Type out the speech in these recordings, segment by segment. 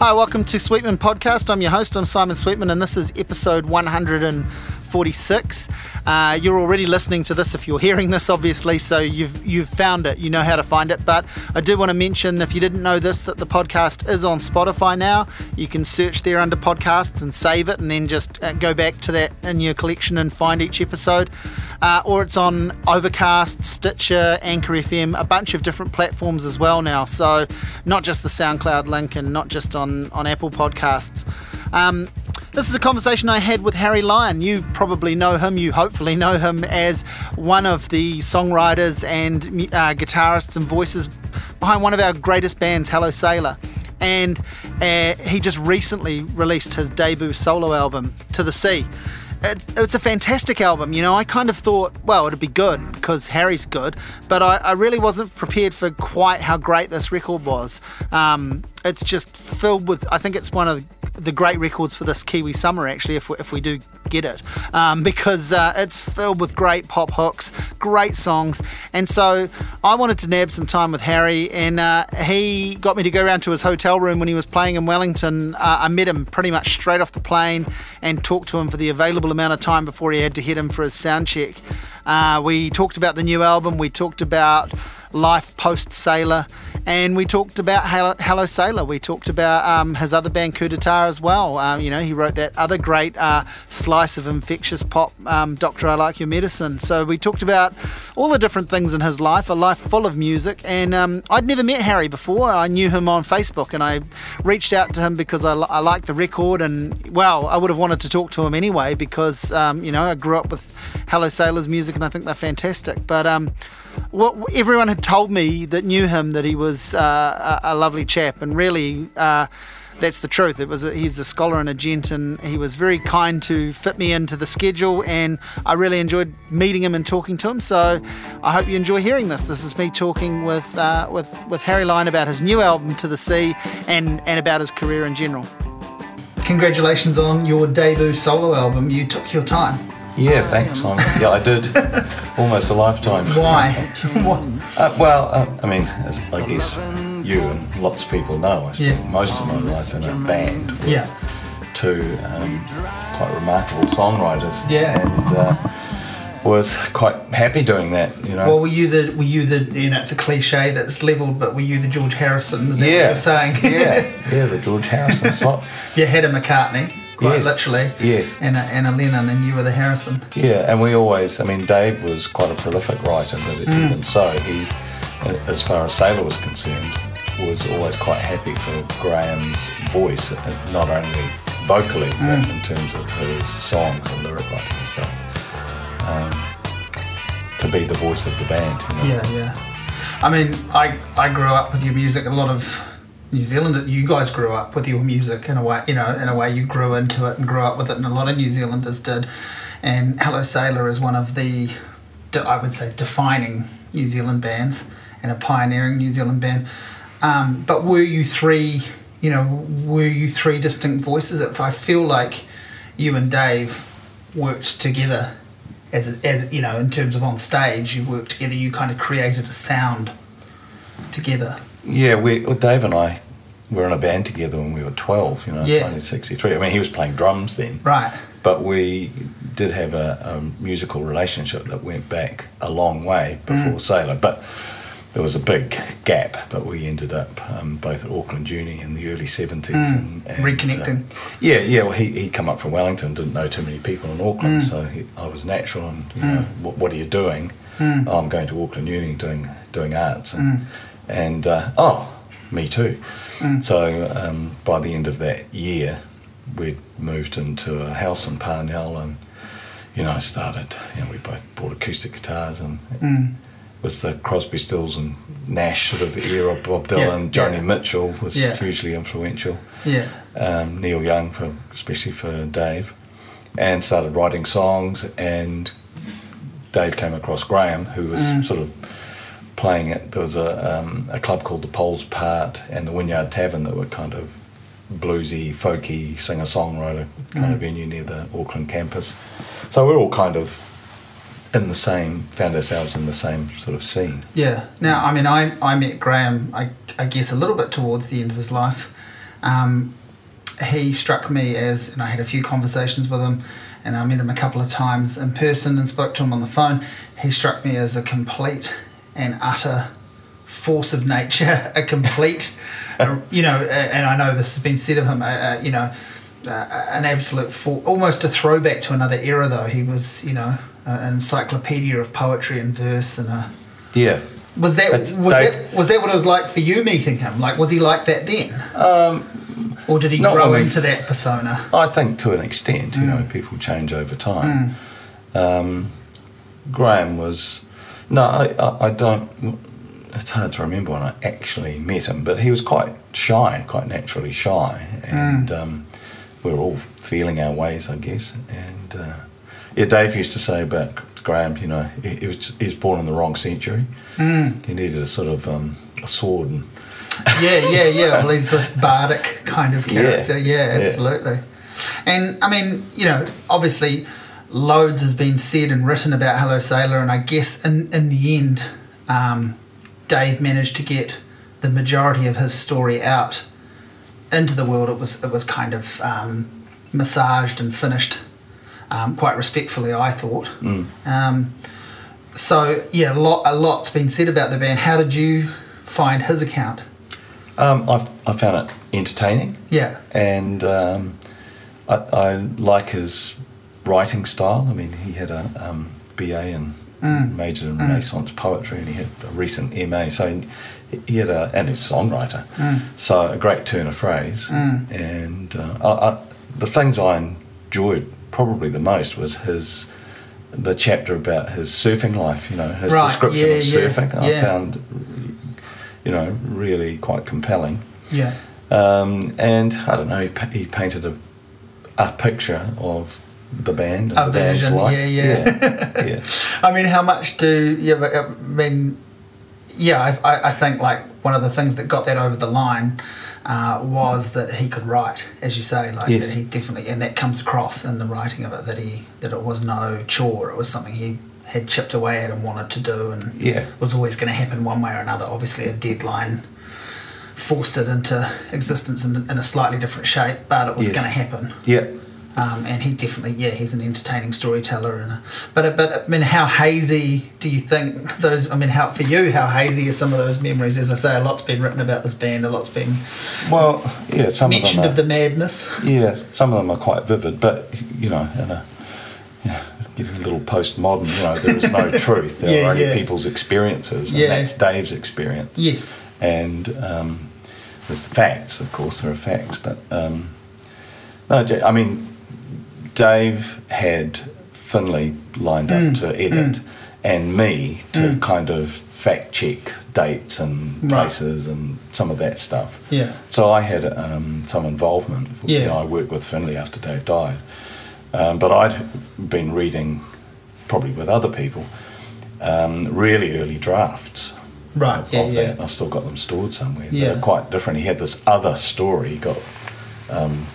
Hi, welcome to Sweetman Podcast. I'm your host, I'm Simon Sweetman, and this is episode 146. Uh, you're already listening to this if you're hearing this, obviously, so you've you've found it, you know how to find it. But I do want to mention, if you didn't know this, that the podcast is on Spotify now. You can search there under podcasts and save it, and then just uh, go back to that in your collection and find each episode. Uh, or it's on Overcast, Stitcher, Anchor FM, a bunch of different platforms as well now. So not just the SoundCloud link and not just on, on Apple Podcasts. Um, this is a conversation I had with Harry Lyon. You probably know him, you hopefully know him as one of the songwriters and uh, guitarists and voices behind one of our greatest bands, Hello Sailor. And uh, he just recently released his debut solo album, To the Sea it's a fantastic album. You know, I kind of thought, well, it'd be good because Harry's good, but I, I really wasn't prepared for quite how great this record was. Um, it's just filled with, I think it's one of the great records for this Kiwi summer, actually, if we, if we do get it, um, because uh, it's filled with great pop hooks, great songs. And so I wanted to nab some time with Harry, and uh, he got me to go around to his hotel room when he was playing in Wellington. Uh, I met him pretty much straight off the plane and talked to him for the available amount of time before he had to hit him for his sound check. Uh, we talked about the new album, we talked about life post Sailor and we talked about Hello, Hello Sailor. We talked about um, his other band, Coup d'etat, as well. Um, you know, he wrote that other great uh, slice of infectious pop, um, Doctor, I Like Your Medicine. So we talked about all the different things in his life, a life full of music. And um, I'd never met Harry before. I knew him on Facebook, and I reached out to him because I, I liked the record. And well, I would have wanted to talk to him anyway because um, you know I grew up with Hello Sailor's music, and I think they're fantastic. But um, well, everyone had told me that knew him that he was uh, a, a, lovely chap, and really, uh, that's the truth. It was a, he's a scholar and a gent, and he was very kind to fit me into the schedule, and I really enjoyed meeting him and talking to him. So I hope you enjoy hearing this. This is me talking with uh, with with Harry Lyon about his new album To the Sea and and about his career in general. Congratulations on your debut solo album. You took your time. Yeah, thanks, Simon. Yeah, I did. Almost a lifetime. Why? uh, well, uh, I mean, I guess you and lots of people know, I spent yeah. most of my life in a band with yeah. two um, quite remarkable songwriters. Yeah. And uh, was quite happy doing that, you know. Well, were you the, were you the, you know, it's a cliche that's levelled, but were you the George Harrison? Is that yeah. what you're saying? yeah, yeah, the George Harrison slot. you had a McCartney quite yes. literally. Yes. And a, and a Lennon, and you were the Harrison. Yeah, and we always, I mean, Dave was quite a prolific writer, but mm. even so, he, as far as Sailor was concerned, was always quite happy for Graham's voice, uh, not only vocally, mm. but in terms of his songs and lyric writing and stuff. Um, to be the voice of the band. You know? Yeah, yeah. I mean, I, I grew up with your music. A lot of New Zealand, you guys grew up with your music in a way, you know, in a way you grew into it and grew up with it, and a lot of New Zealanders did. And Hello Sailor is one of the, I would say, defining New Zealand bands and a pioneering New Zealand band. Um, but were you three, you know, were you three distinct voices? If I feel like you and Dave worked together as, as you know, in terms of on stage, you worked together, you kind of created a sound together. Yeah, we well, Dave and I were in a band together when we were twelve. You know, yeah. 1963. I mean, he was playing drums then. Right. But we did have a, a musical relationship that went back a long way before mm. Sailor. But there was a big gap, but we ended up um, both at Auckland Uni in the early 70s. Mm. And, and, Reconnecting. Uh, yeah, yeah. Well, he, he'd come up from Wellington, didn't know too many people in Auckland, mm. so he, I was natural. And, you mm. know, what, what, are you doing? Mm. Oh, I'm going to Auckland Uni doing, doing arts. And, mm and uh, oh, me too. Mm. So um, by the end of that year, we'd moved into a house in Parnell, and you know, started. You know, we both bought acoustic guitars, and mm. was the Crosby, Stills, and Nash sort of era. Bob Dylan, yeah, Joni yeah. Mitchell was yeah. hugely influential. Yeah. Um, Neil Young, for especially for Dave, and started writing songs. And Dave came across Graham, who was mm. sort of playing it. There was a, um, a club called the Poles Part and the Wynyard Tavern that were kind of bluesy, folky, singer songwriter kind mm. of venue near the Auckland campus. So we're all kind of in the same, found ourselves in the same sort of scene. Yeah. Now, I mean, I, I met Graham, I, I guess, a little bit towards the end of his life. Um, he struck me as, and I had a few conversations with him, and I met him a couple of times in person and spoke to him on the phone. He struck me as a complete and utter force of nature, a complete, you know, and I know this has been said of him, uh, you know, uh, an absolute, for, almost a throwback to another era, though. He was, you know, an encyclopedia of poetry and verse and a. Yeah. Was that was that was that what it was like for you meeting him? Like, was he like that then? Um, or did he grow into that persona? I think to an extent, you mm. know, people change over time. Mm. Um, Graham was no, I, I, I, don't. It's hard to remember when I actually met him, but he was quite shy, quite naturally shy, and mm. um, we were all feeling our ways, I guess. And uh, yeah, Dave used to say about Graham, you know, he, he, was he was born in the wrong century. Mm. He needed a sort of um, a sword and. yeah, yeah, yeah. Well, he's this bardic kind of character. Yeah, yeah absolutely. Yeah. And I mean, you know, obviously, loads has been said and written about Hello Sailor, and I guess in in the end, um, Dave managed to get the majority of his story out into the world. It was it was kind of um, massaged and finished um, quite respectfully, I thought. Mm. Um, so yeah, a lot a lot's been said about the band. How did you find his account? Um, I I found it entertaining. Yeah, and um, I, I like his writing style. I mean, he had a um, BA and mm. majored in mm. Renaissance poetry, and he had a recent MA. So he had a and he's a songwriter. Mm. So a great turn of phrase. Mm. And uh, I, I, the things I enjoyed probably the most was his the chapter about his surfing life. You know, his right. description yeah, of surfing. Yeah. I found, you know, really quite compelling. Yeah. Um, and I don't know, he, he painted a, a picture of the band. a the version, yeah, yeah, yeah. yeah. I mean, how much do you? I mean, yeah, I, I think like one of the things that got that over the line uh, was that he could write, as you say, like yes. that he definitely, and that comes across in the writing of it that he that it was no chore, it was something he had chipped away at and wanted to do, and yeah. was always going to happen one way or another. Obviously, a deadline forced it into existence in, in a slightly different shape, but it was yes. going to happen. Yeah. Um, and he definitely, yeah, he's an entertaining storyteller. And a, but but I mean, how hazy do you think those? I mean, how for you, how hazy are some of those memories? As I say, a lot's been written about this band. A lot's been well, yeah, some mentioned of, of the madness. Yeah, some of them are quite vivid, but you know, in a yeah, getting a little postmodern. You know, there is no truth. There yeah, are only yeah. people's experiences, and Yeah. that's Dave's experience. Yes. and um, there's the facts, of course, there are facts, but um, no, I mean, Dave had Finlay lined up Mm, to edit, and me to Mm. kind of fact check dates and Right. places and some of that stuff. Yeah. So I had um, some involvement. Yeah. You know, I worked with Finlay after Dave died, um, but I'd been reading, probably with other people, um, really early drafts Right. of Yeah. Yeah. that. I've still got them stored somewhere. Yeah. They're quite different. He had this other story he got um,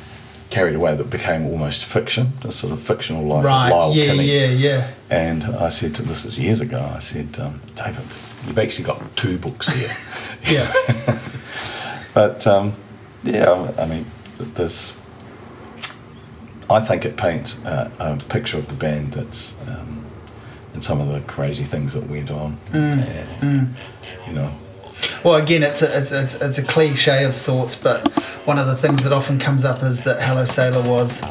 carried away that became almost fiction, a sort of fictional life Right. of Lisle Yeah. Kinney. Yeah. Yeah. And I said to this is years ago. I said, um, David, you've actually got two books here. Yeah. But um, yeah, I mean, there's. I think it paints a, a picture of the band that's, um, and some of the crazy things that went on. Mm, and, You know, Well, again, it's a, it's, it's, it's a cliche of sorts, but one of the things that often comes up is that Hello Sailor was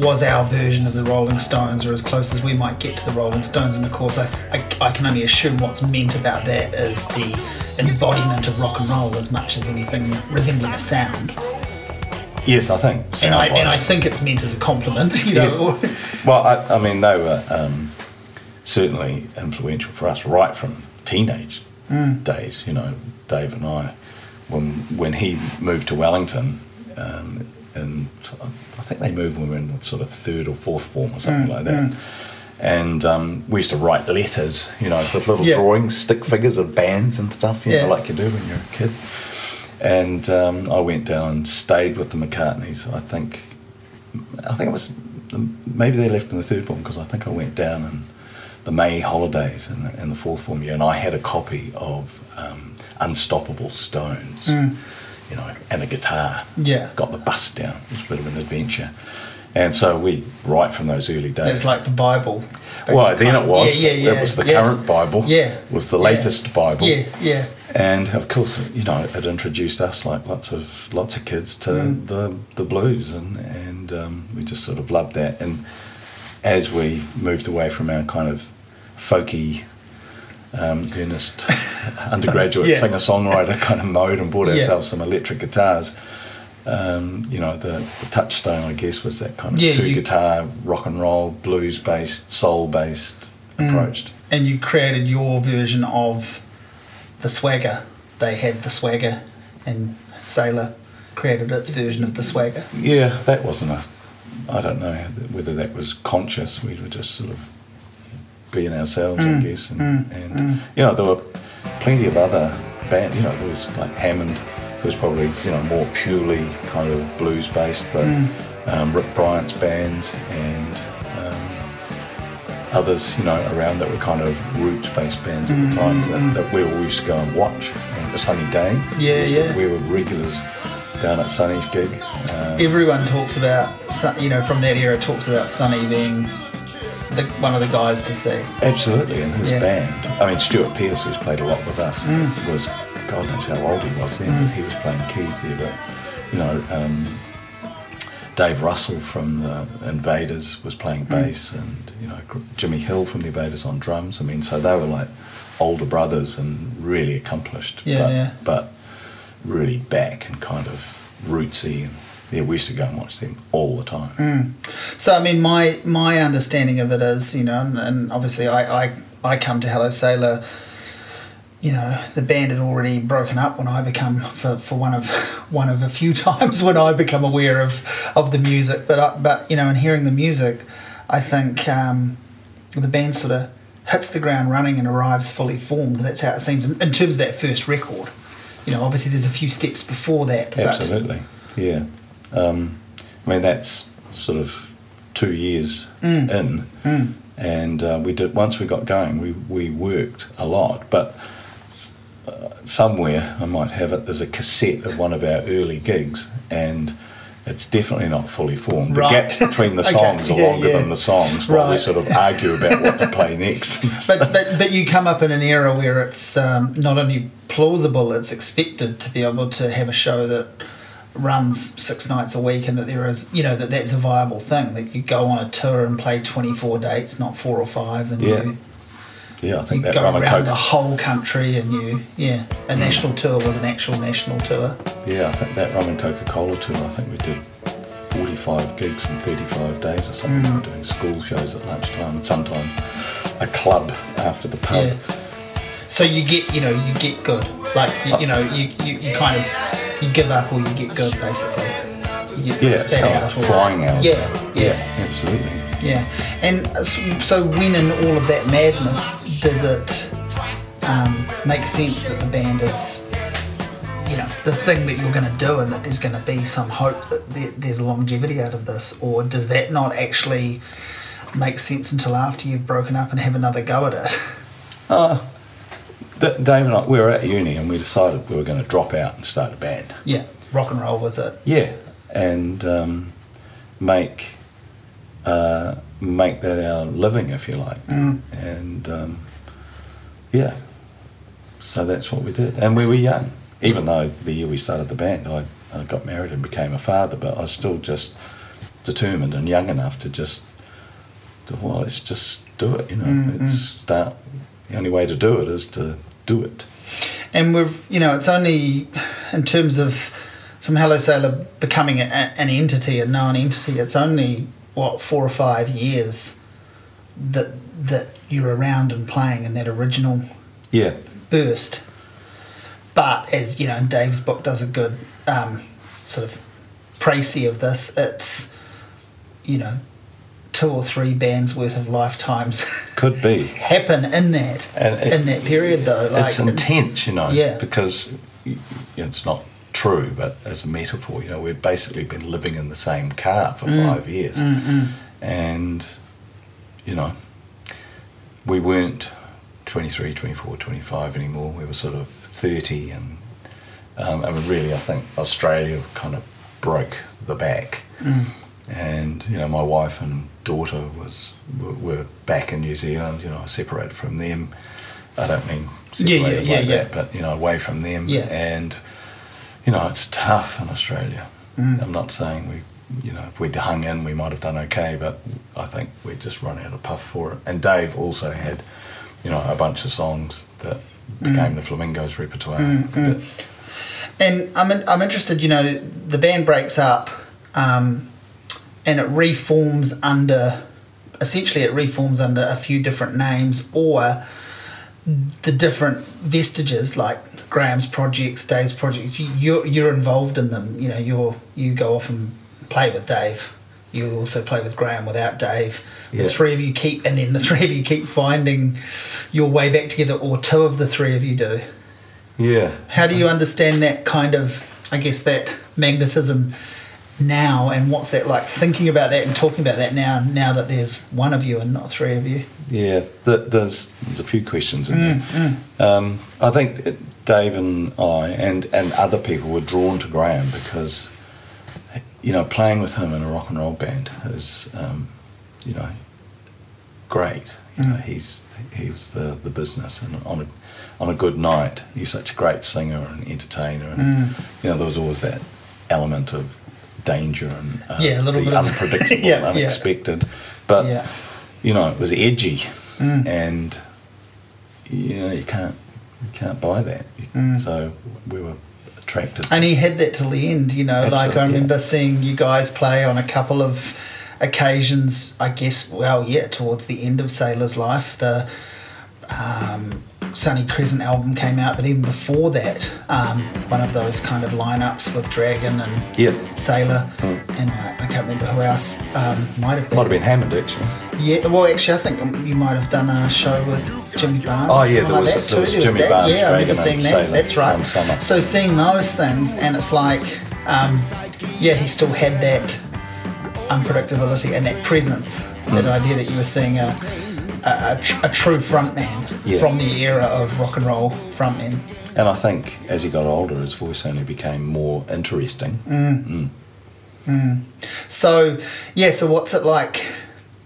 was our version of the Rolling Stones, or as close as we might get to the Rolling Stones. And of course, I, th- I, I can only assume what's meant about that is the embodiment of rock and roll as much as anything resembling a sound. yes, I think. And I, and I think it's meant as a compliment, you know. Yes. Well, I, I mean, they were um, certainly influential for us right from teenage Mm. days. You know, Dave and I, when when he moved to Wellington, um, and I think they moved when we were in sort of third or fourth form or something Mm, like that. And um, we used to write letters, you know, with little Yeah. drawings, stick figures of bands and stuff, you Yeah. know, like you do when you're a kid. And um, I went down and stayed with the McArtneys. I think, I think it was maybe they left in the third form because I think I went down in the May holidays in the, in the fourth form year, and I had a copy of um, Unstoppable Stones. Mm. you know, and a guitar. Yeah. Got the bus down. It was a bit of an adventure. And so we, right from those early days. It's like the Bible. well, then it was. Yeah, yeah, yeah. It was the yeah. current Bible. Yeah. Was the latest Bible. Yeah, yeah. And of course, you know, it introduced us like lots of lots of kids to Mm. the the blues, and and um, we just sort of loved that. And as we moved away from our kind of folky, um, earnest undergraduate Yeah. singer songwriter kind of mode, and bought Yeah. ourselves some electric guitars. Um, you know, the, the touchstone, I guess, was that kind of Yeah, two you- guitar, rock and roll, blues based, soul based Mm. approach. And you created your version of the swagger. They had the swagger, and Sailor created its version of the swagger. Yeah, that wasn't a. I don't know whether that was conscious. We were just sort of being ourselves, I guess. And, and you know, there were plenty of other bands. You know, there was like Hammond, who was probably you know more purely kind of blues based, but um, Rick Bryant's bands and um, others, you know, around that were kind of roots based bands at the time that, that we all used to go and watch. And the Sonny Day, Yeah, we used to- yeah. we were regulars down at Sonny's gig. Um, Everyone talks about, you know, from that era, talks about Sonny being the, one of the guys to see. Absolutely, and his Yeah. band. I mean, Stuart Pearce, who's played a lot with us, mm. was God knows how old he was then, but mm. he was playing keys there. But you know, um, Dave Russell from the Invaders was playing mm. bass, and you know, Jimmy Hill from the Invaders on drums. I mean, so they were like older brothers and really accomplished. Yeah, but, yeah. but really back and kind of rootsy. And yeah, we used to go and watch them all the time. So I mean, my my understanding of it is, you know, and, and obviously I, I I come to Hello Sailor. You know, the band had already broken up when I become for, for one of one of a few times when I become aware of, of the music. But I, but you know, in hearing the music, I think um, the band sort of hits the ground running and arrives fully formed. That's how it seems in, in terms of that first record. You know, obviously there's a few steps before that. Absolutely, yeah. Um, I mean, that's sort of two years in, and uh, we did. Once we got going, we we worked a lot, but. uh, Somewhere I might have it. There's a cassette of one of our early gigs, and it's definitely not fully formed. The Right. gap between the Okay, songs are yeah, longer yeah. than the songs, while we sort of argue about what to play next. but, but but you come up in an era where it's um, not only plausible, it's expected to be able to have a show that runs six nights a week, and that there is you know that that's a viable thing. That you go on a tour and play twenty four dates, not four or five, and Yeah. you, yeah, I you think that go around the whole country, and you yeah, a national tour was an actual national tour. Yeah, I think that rum and Coca Cola tour. I think we did 45 gigs in 35 days or something. Mm. We were doing school shows at lunchtime and sometimes a club after the pub. Yeah. So you get, you know, you get good. Like, you, you know, you, you, you kind of, you give up or you get good, basically. You get Yeah, it's spat kind of out or- flying hours. Yeah, yeah, Absolutely. yeah. And so when in all of that madness, does it um, make sense that the band is, you know, the thing that you're going to do and that there's going to be some hope that there, there's longevity out of this? Or does that not actually make sense until after you've broken up and have another go at it? D- Dave and I, we were at uni and we decided we were going to drop out and start a band. yeah, rock and roll was it? Yeah, and um, make uh, make that our living, if you like. Mm. And um, yeah, so that's what we did. And we were young, even though the year we started the band, I, I got married and became a father, but I was still just determined and young enough to just, to, well, let's just do it. You know, Mm, let's start. The only way to do it is to do it. and we've you know it's only in terms of from Hello Sailor becoming a, an entity, a known entity. It's only what four or five years that that you're around and playing in that original Yeah, burst. But as you know, Dave's book does a good um, sort of précis of this. It's you know two or three bands worth of lifetimes could be. happen in that it- in that period though. Like it's intense, you know, Yeah. because it's not true, but as a metaphor, you know, we've basically been living in the same car for Mm. five years, and you know, we weren't 23, 24, 25 anymore. We were sort of 30 and Um, and really, I think Australia kind of broke the back. Mm. And you know, my wife and daughter was were, were back in New Zealand. You know, separated from them. I don't mean Yeah, yeah, separated yeah, like yeah. that, but you know, away from them. Yeah. And you know, it's tough in Australia. Mm. I'm not saying we, you know, if we'd hung in, we might have done okay, but I think we just run out of puff for it. And Dave also had, you know, a bunch of songs that Mm. became the Flamingos repertoire. that- And I'm in, I'm interested. You know, the band breaks up, um, and it reforms under. Essentially, it reforms under a few different names, or the different vestiges, like Graham's projects, Dave's projects. You, you're you're involved in them. You know, you're you go off and play with Dave. You also play with Graham without Dave. Yeah. The three of you keep, and then the three of you keep finding your way back together, or two of the three of you do. yeah. How do you understand that kind of, I guess, that magnetism now, and what's that like thinking about that and talking about that now? Now that there's one of you and not three of you. Yeah, th- there's there's a few questions in there. Um, I think Dave and I and and other people were drawn to Graham because, you know, playing with him in a rock and roll band is, um, you know, great. You know, he's he was the the business, and on a on a good night, he's such a great singer and entertainer, and you know, there was always that element of danger and uh, Yeah, a little the bit unpredictable, Yeah, and yeah. unexpected. But Yeah. you know, it was edgy, Mm. and you know you can't you can't buy that. Mm. So we were attracted. And he had that till the end, you know. like I remember seeing you guys play on a couple of occasions. I guess, well, yeah, towards the end of Sailor's life, the um, Sunny Crescent album came out, but even before that, um, one of those kind of lineups with Dragon and yeah, Sailor, and I, I can't remember who else um, might have been. might have been Hammond actually. Yeah, well, actually, I think you might have done a show with Jimmy Barnes. Oh, yeah, there was- like that there was too. Jimmy that. Barnes, Yeah, I remember seeing that. Sailor That's right. So seeing those things, and it's like, um, yeah, he still had that unpredictability and that presence. That Mm. idea that you were seeing a a, tr- a true frontman Yeah. from the era of rock and roll frontmen. And I think as he got older, his voice only became more interesting. So yeah, so what's it like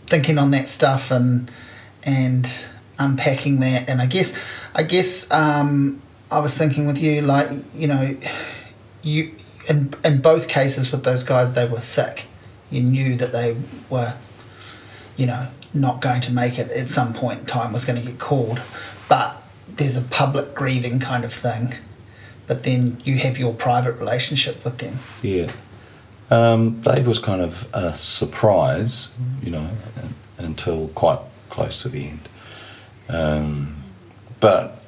thinking on that stuff and and unpacking that? And I guess I guess um, I was thinking with you, like you know, you in in both cases with those guys, they were sick. You knew that they were, you know, not going to make it at some point in time was going to get called, but there's a public grieving kind of thing. But then you have your private relationship with them. Yeah. Um, Dave was kind of a surprise, you know, until quite close to the end. Um, but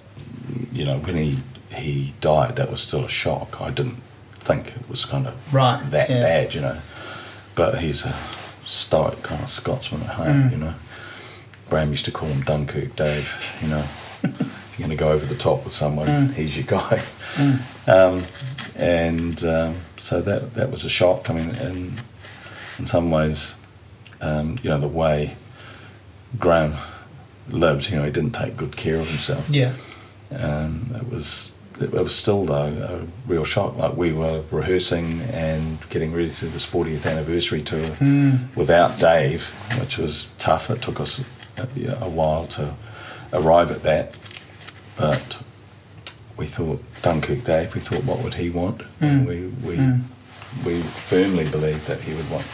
you know, when he he died, that was still a shock. I didn't think it was kind of Right, that yeah. bad, you know. But he's a stoic kind of Scotsman at home, Mm. you know. Graham used to call him Dunkirk Dave, you know. if you're going to go over the top with someone, Mm. he's your guy. Um, and um, so that that was a shock. I mean, in in some ways, um, you know, the way Graham lived, you know, he didn't take good care of himself. Yeah. Um, it was it, was still though a real shock. Like we were rehearsing and getting ready to do this 40th anniversary tour Mm. without Dave, which was tough. It took us a, a while to arrive at that, but we thought Dunkirk Dave. We thought, what would he want? And we we Mm. we firmly believed that he would want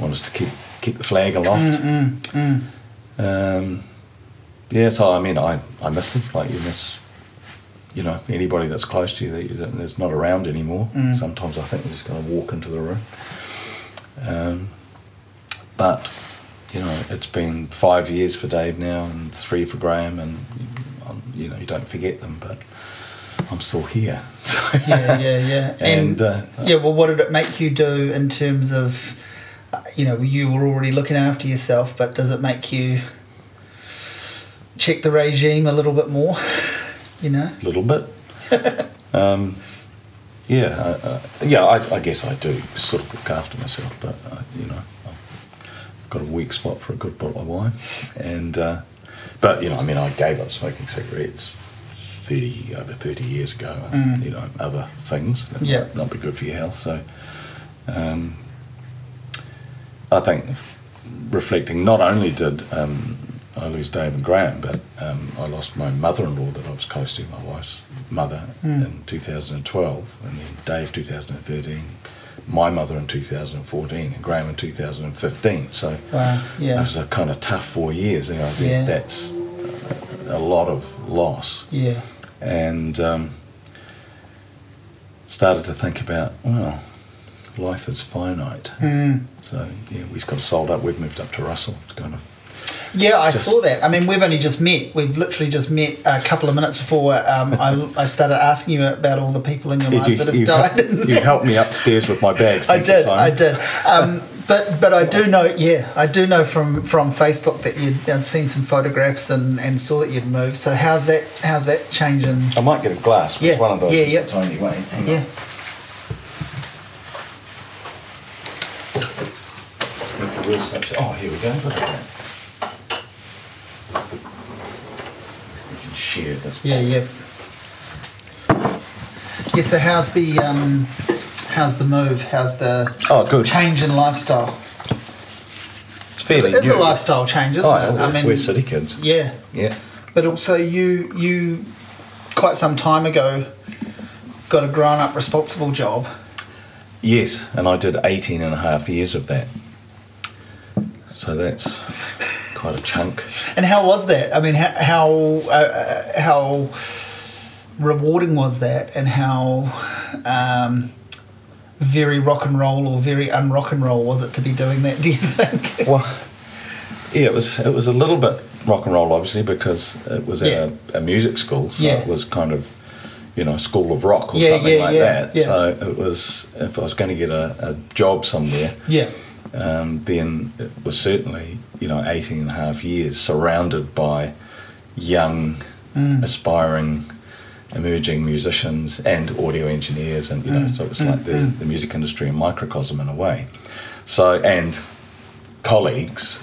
want us to keep keep the flag aloft. Mm, mm. Um, yeah, so I mean, I, I miss them. Like you miss, you know, anybody that's close to you that you, that is not around anymore. Mm. Sometimes I think we're just going to walk into the room. Um, but you know, it's been five years for Dave now, and three for Graham, and um, you know, you don't forget them. But I'm still here. So Yeah, yeah, yeah. and uh, Yeah, well, what did it make you do in terms of, uh, you know, you were already looking after yourself, but does it make you check the regime a little bit more? You know? a little bit. um, yeah, I, uh, yeah. I, I guess I do sort of look after myself, but uh, you know, I've got a weak spot for a good bottle of wine, and uh, but you know, I mean, I gave up smoking cigarettes 30 over 30 years ago, Mm. you know, other things that Yeah. might not be good for your health. So um, I think reflecting, not only did um, I lose Dave and Graham, but um, I lost my mother-in-law that I was close to, my wife's mother, Mm. in 2012, and then Dave 2013, my mother in 2014, and Graham in 2015. So Wow. it was a kind of tough four years. Know, I think Yeah. that's a lot of loss, Yeah. and um, started to think about well, life is finite. Mm. So yeah, we've got sold up. We've moved up to Russell to kind of Yeah, I Just- saw that. I mean, we've only just met. We've literally just met a couple of minutes before um, I, I started asking you about all the people in your life that have you, died. helped, you helped me upstairs with my bags. I you, did, I did. Um, but but I do know, yeah, I do know from from Facebook that you'd, I'd seen some photographs and, and saw that you'd moved. So how's that how's that changing? I might get a glass. Yeah, one of those. yeah, yeah. tiny way. Hang on. Yeah, Look for real such- Oh, here we go. Look at that. We can share this. yeah, yeah. Yeah. So how's the um, how's the move? How's the Oh, good. change in lifestyle? It's fairly It's new. a lifestyle change, isn't Oh, it? yeah, we're, we're city kids. yeah. Yeah. But also, you you quite some time ago got a grown up responsible job. Yes, and I did 18 and a half years of that. So that's quite a chunk. And how was that? I mean, how how, uh, uh, how rewarding was that, and how um, very rock and roll or very un rock and roll was it to be doing that? Do you think? Well, yeah, it was it was a little bit rock and roll, obviously, because it was at Yeah. a, a music school, so Yeah. it was kind of, you know, school of rock or Yeah, something yeah, like yeah, that. So it was if I was going to get a, a job somewhere, yeah, um, then it was certainly, you know, 18 and a half years surrounded by young, Mm. aspiring, emerging musicians and audio engineers. And, you know, Mm, so it was like the, the music industry in microcosm in a way. So, and colleagues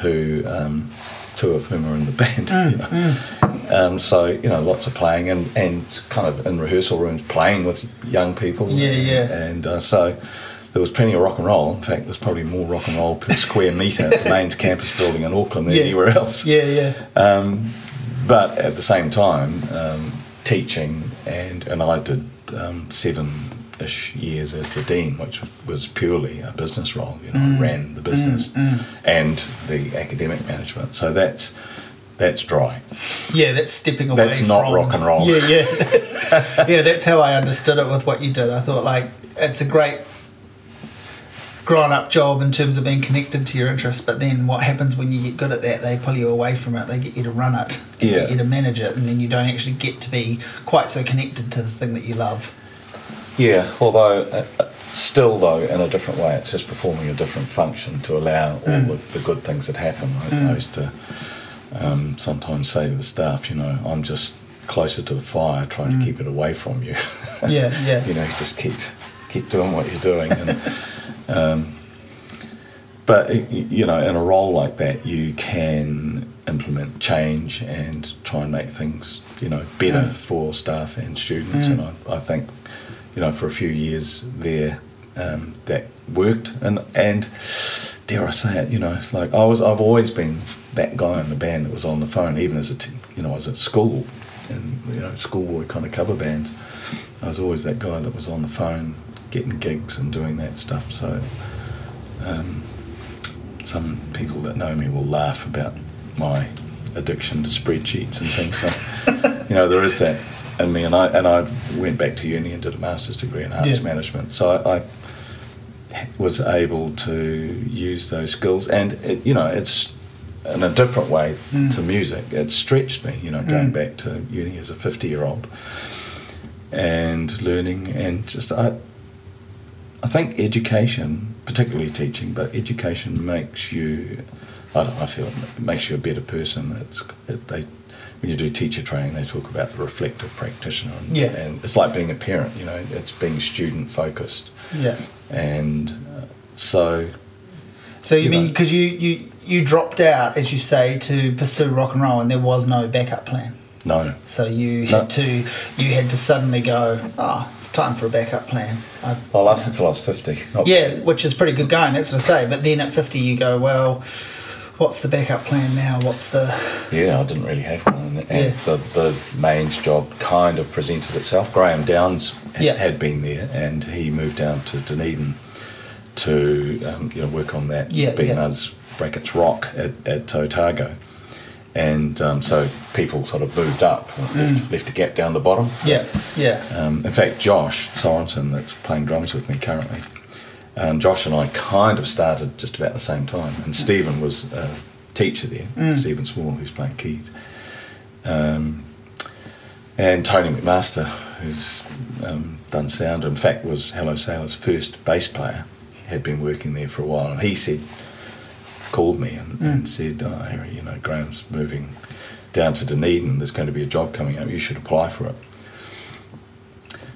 who, um, two of whom are in the band, Mm, you know. Um, so, you know, lots of playing and, and kind of in rehearsal rooms playing with young people. Yeah, yeah. And uh, so there was plenty of rock and roll. In fact, there's probably more rock and roll per square metre at the MAINZ campus building in Auckland than Yeah. anywhere else. yeah, yeah, Um, but at the same time, um, teaching, and, and I did um, seven ish years as the dean, which was purely a business role. You know, Mm. I ran the business and the academic management. So that's that's dry. yeah. That's stepping away. That's not from- rock and roll. Yeah, yeah, yeah. That's how I understood it with what you did. I thought like it's a great grown up job in terms of being connected to your interests, but then what happens when you get good at that? They pull you away from it. They get you to run it. They Yeah. get you to manage it, and then you don't actually get to be quite so connected to the thing that you love. Yeah, although uh, uh, still though in a different way, it's just performing a different function to allow all Mm. the, the good things that happen. I, I used to um, sometimes say to the staff, you know, I'm just closer to the fire, trying to keep it away from you. Mm. Yeah, yeah. you know, just keep keep doing what you're doing. And, um, but you know, in a role like that, you can implement change and try and make things you know better Mm. for staff and students. And I, I think you know for a few years there um, that worked. And and dare I say it, you know, like I was I've always been that guy in the band that was on the phone, even as a t- you know I was at school and you know schoolboy kind of cover bands. I was always that guy that was on the phone, getting gigs and doing that stuff. So, um, some people that know me will laugh about my addiction to spreadsheets and things. So, you know, there is that in me, and I and I went back to uni and did a master's degree in arts Yeah. management. So I, I was able to use those skills, and it, you know, it's in a different way Mm. to music. It stretched me, you know, going Mm. back to uni as a fifty-year-old and learning and just I I think education, particularly teaching, but education makes you I don't—I feel it makes you a better person. It's it, they when you do teacher training, they talk about the reflective practitioner, and, Yeah. and it's like being a parent. You know, it's being student focused, Yeah. and uh, so So you, You mean because you, you you dropped out, as you say, to pursue rock and roll, and there was no backup plan. No. So you No. had to you had to suddenly go, oh, it's time for a backup plan. I, I lasted until I was 50. Not- yeah, which is pretty good going. That's what I say. But then at fifty, you go, well, what's the backup plan now? What's the Yeah, I didn't really have one. And, Yeah. the, the MAINZ job kind of presented itself. Graeme Downes ha- Yeah. had been there and he moved down to Dunedin to um, you know work on that Yeah, yeah. Brackets rock at, at Otago. And um, so people sort of moved up, left, left a gap down the bottom. Mm. yeah, yeah, Um, in fact, Josh Sorensen, that's playing drums with me currently, um, Josh and I kind of started just about the same time. And Stephen was a teacher there, Stephen Small, who's playing keys. Um, and Tony McMaster, who's um, done sound, in fact, was Hello Sailor's first bass player, had been working there for a while. And he said, called me and, and said, oh, Harry, you know, Graeme's moving down to Dunedin. There's going to be a job coming up. You should apply for it.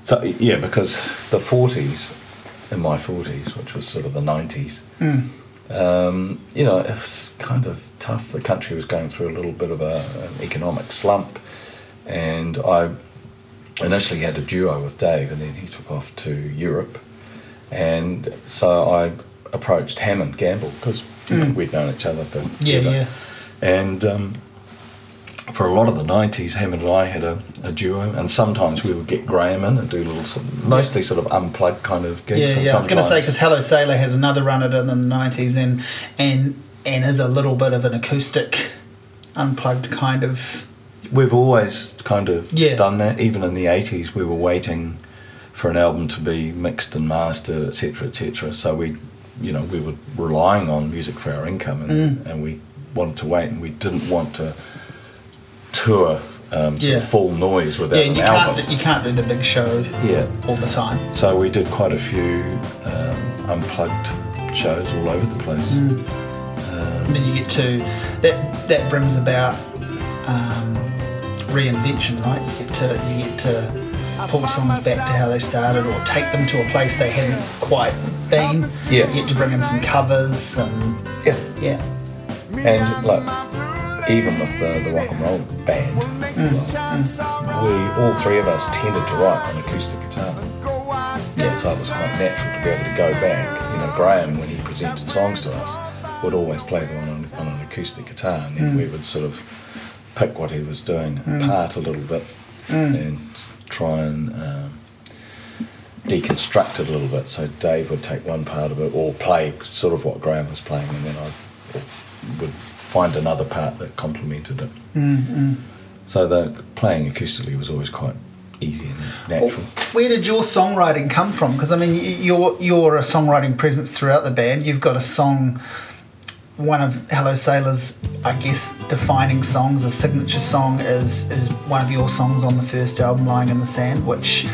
So yeah, because the 40s, in my 40s, which was sort of the 90s, um, you know, it was kind of tough. The country was going through a little bit of a, an economic slump, and I initially had a duo with Dave, and then he took off to Europe, and so I approached Hammond Gamble because we'd known each other for yeah, yeah. and um, for a lot of the 90s, Hammond and I had a, a duo, and sometimes we would get Graham in and do little, sort of- mostly sort of unplugged kind of gigs. Yeah, and yeah. I was going to say because Hello Sailor has another run at it in the nineties, and and and is a little bit of an acoustic, unplugged kind of. We've always kind of Yeah. done that. Even in the 80s, we were waiting for an album to be mixed and mastered, etc., etc. So we, you know, we were relying on music for our income, and, Mm. and we wanted to wait, and we didn't want to tour um, sort Yeah. of full noise without Yeah, an you album. can't do, you can't do the big show yeah. all the time. So we did quite a few um, unplugged shows all over the place. Mm. And then you get to that that brings about um, reinvention, right? You get to you get to pull songs back to how they started, or take them to a place they hadn't quite been. Yeah. You get to bring in some covers and Yeah. yeah, And like, even with the, the rock and roll band, mm. like, we all three of us tended to write on acoustic guitar. yeah, So it was quite natural to be able to go back. You know, Graham, when he presented songs to us, would always play them on, on an acoustic guitar, and then mm. we would sort of pick what he was doing mm. apart a little bit and try and um, deconstruct it a little bit. So Dave would take one part of it or play sort of what Graham was playing, and then I would find another part that complemented it. So the playing acoustically was always quite easy and natural. Where did your songwriting come from? Because I mean, you're you're a songwriting presence throughout the band. You've got a song, one of Hello Sailor's, I guess, defining songs, a signature song, is is one of your songs on the first album, "Lying in the Sand," which